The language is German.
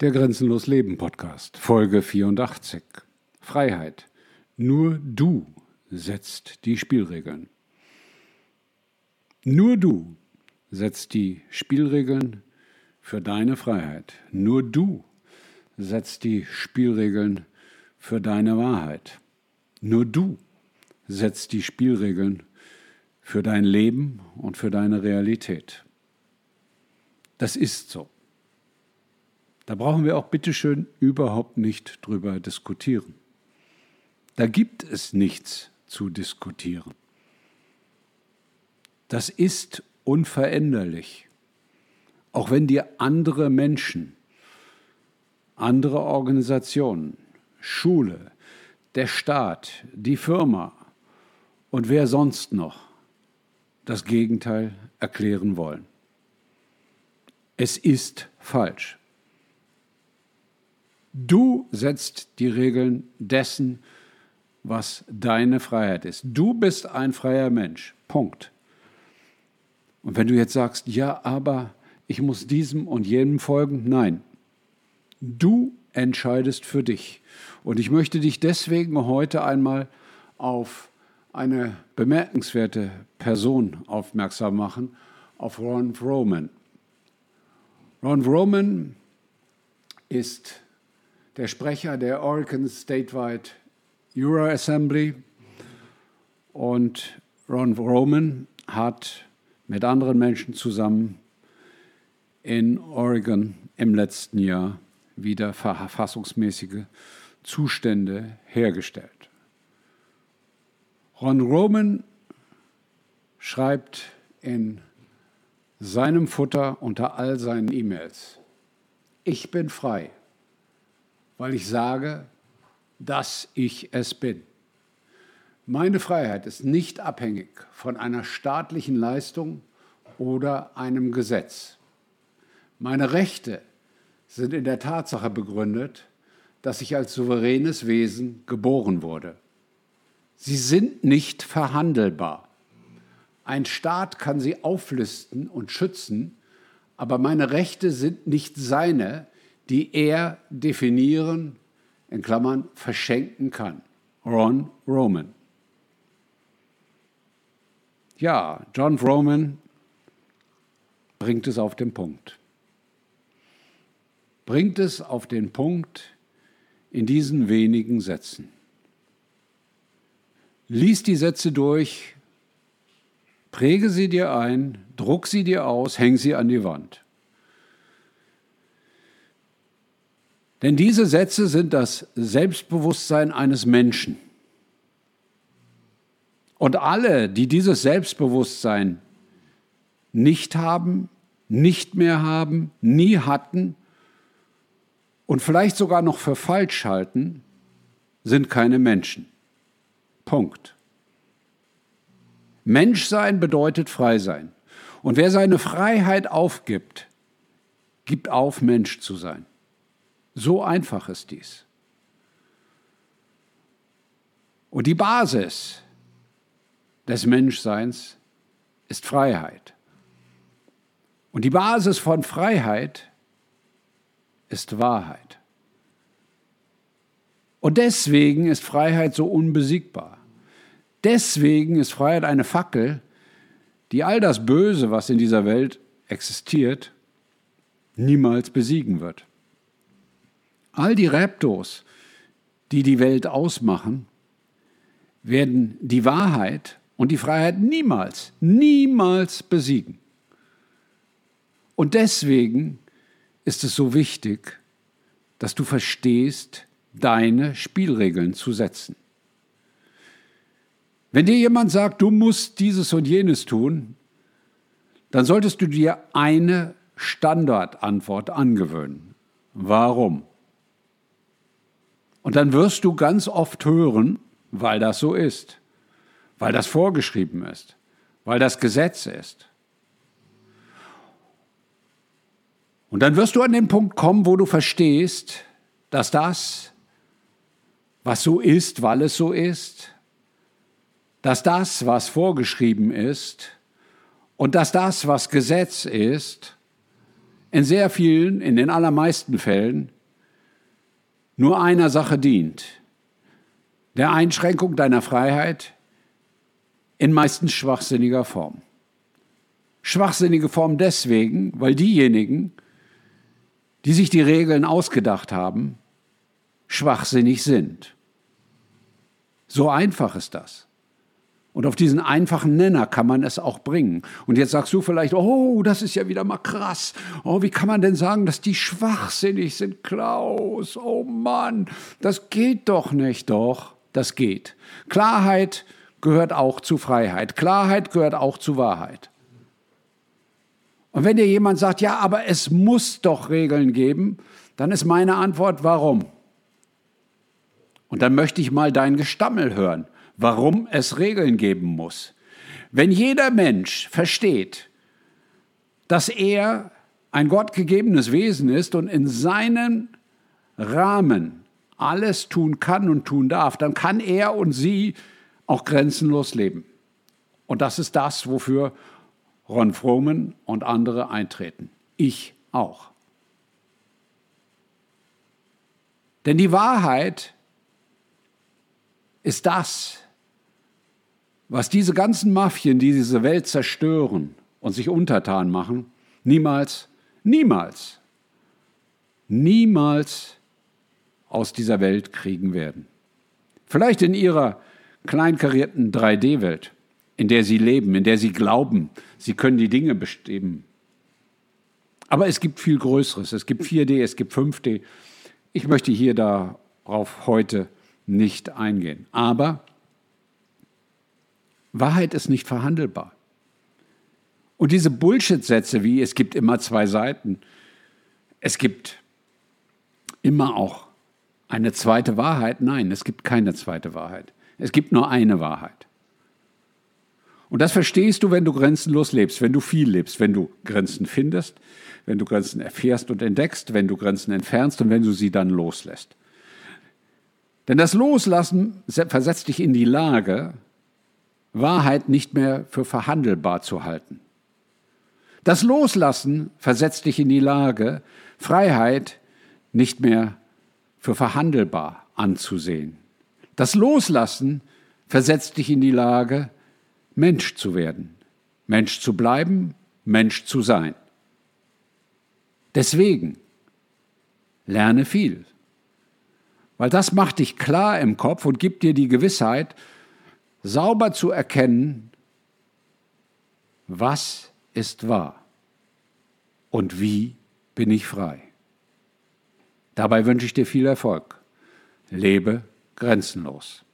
Der Grenzenlos Leben Podcast, Folge 84. Freiheit. Nur du setzt die Spielregeln. Nur du setzt die Spielregeln für deine Freiheit. Nur du setzt die Spielregeln für deine Wahrheit. Nur du setzt die Spielregeln für dein Leben und für deine Realität. Das ist so. Da brauchen wir auch bitteschön überhaupt nicht drüber diskutieren. Da gibt es nichts zu diskutieren. Das ist unveränderlich. Auch wenn dir andere Menschen, andere Organisationen, Schule, der Staat, die Firma und wer sonst noch das Gegenteil erklären wollen. Es ist falsch. Du setzt die Regeln dessen, was deine Freiheit ist. Du bist ein freier Mensch. Punkt. Und wenn du jetzt sagst, ja, aber ich muss diesem und jenem folgen, nein. Du entscheidest für dich. Und ich möchte dich deswegen heute einmal auf eine bemerkenswerte Person aufmerksam machen, auf Ron Vroman. Ron Vroman ist der Sprecher der Oregon Statewide Euro Assembly. Und Ron Roman hat mit anderen Menschen zusammen in Oregon im letzten Jahr wieder verfassungsmäßige Zustände hergestellt. Ron Roman schreibt in seinem Futter unter all seinen E-Mails, ich bin frei weil ich sage, dass ich es bin. Meine Freiheit ist nicht abhängig von einer staatlichen Leistung oder einem Gesetz. Meine Rechte sind in der Tatsache begründet, dass ich als souveränes Wesen geboren wurde. Sie sind nicht verhandelbar. Ein Staat kann sie auflisten und schützen, aber meine Rechte sind nicht seine, die er definieren, in Klammern, verschenken kann. Ron Roman. Ja, John Roman bringt es auf den Punkt. Bringt es auf den Punkt in diesen wenigen Sätzen. Lies die Sätze durch, präge sie dir ein, druck sie dir aus, häng sie an die Wand. Denn diese Sätze sind das Selbstbewusstsein eines Menschen. Und alle, die dieses Selbstbewusstsein nicht haben, nicht mehr haben, nie hatten und vielleicht sogar noch für falsch halten, sind keine Menschen. Punkt. Menschsein bedeutet frei sein. Und wer seine Freiheit aufgibt, gibt auf, Mensch zu sein. So einfach ist dies. Und die Basis des Menschseins ist Freiheit. Und die Basis von Freiheit ist Wahrheit. Und deswegen ist Freiheit so unbesiegbar. Deswegen ist Freiheit eine Fackel, die all das Böse, was in dieser Welt existiert, niemals besiegen wird. All die Raptos, die die Welt ausmachen, werden die Wahrheit und die Freiheit niemals, niemals besiegen. Und deswegen ist es so wichtig, dass du verstehst, deine Spielregeln zu setzen. Wenn dir jemand sagt, du musst dieses und jenes tun, dann solltest du dir eine Standardantwort angewöhnen. Warum? Und dann wirst du ganz oft hören, weil das so ist, weil das vorgeschrieben ist, weil das Gesetz ist. Und dann wirst du an den Punkt kommen, wo du verstehst, dass das, was so ist, weil es so ist, dass das, was vorgeschrieben ist, und dass das, was Gesetz ist, in sehr vielen, in den allermeisten Fällen nur einer Sache dient, der Einschränkung deiner Freiheit in meistens schwachsinniger Form. Schwachsinnige Form deswegen, weil diejenigen, die sich die Regeln ausgedacht haben, schwachsinnig sind. So einfach ist das. Und auf diesen einfachen Nenner kann man es auch bringen. Und jetzt sagst du vielleicht, oh, das ist ja wieder mal krass. Oh, wie kann man denn sagen, dass die schwachsinnig sind, Klaus? Oh Mann, das geht doch nicht. Doch, das geht. Klarheit gehört auch zu Freiheit. Klarheit gehört auch zu Wahrheit. Und wenn dir jemand sagt, ja, aber es muss doch Regeln geben, dann ist meine Antwort, warum? Und dann möchte ich mal dein Gestammel hören, warum es Regeln geben muss. Wenn jeder Mensch versteht, dass er ein gottgegebenes Wesen ist und in seinen Rahmen alles tun kann und tun darf, dann kann er und sie auch grenzenlos leben. Und das ist das, wofür Ron Froman und andere eintreten. Ich auch. Denn die Wahrheit ist das, was diese ganzen Mafien, die diese Welt zerstören und sich untertan machen, niemals, niemals, niemals aus dieser Welt kriegen werden. Vielleicht in ihrer kleinkarierten 3D-Welt, in der sie leben, in der sie glauben, sie können die Dinge bestimmen. Aber es gibt viel Größeres. Es gibt 4D, es gibt 5D. Ich möchte hier darauf heute nicht eingehen. Aber Wahrheit ist nicht verhandelbar. Und diese Bullshit-Sätze wie es gibt immer zwei Seiten, es gibt immer auch eine zweite Wahrheit. Nein, es gibt keine zweite Wahrheit. Es gibt nur eine Wahrheit. Und das verstehst du, wenn du grenzenlos lebst, wenn du viel lebst, wenn du Grenzen findest, wenn du Grenzen erfährst und entdeckst, wenn du Grenzen entfernst und wenn du sie dann loslässt. Denn das Loslassen versetzt dich in die Lage, Wahrheit nicht mehr für verhandelbar zu halten. Das Loslassen versetzt dich in die Lage, Freiheit nicht mehr für verhandelbar anzusehen. Das Loslassen versetzt dich in die Lage, Mensch zu werden, Mensch zu bleiben, Mensch zu sein. Deswegen lerne viel. Weil das macht dich klar im Kopf und gibt dir die Gewissheit, sauber zu erkennen, was ist wahr und wie bin ich frei. Dabei wünsche ich dir viel Erfolg. Lebe grenzenlos.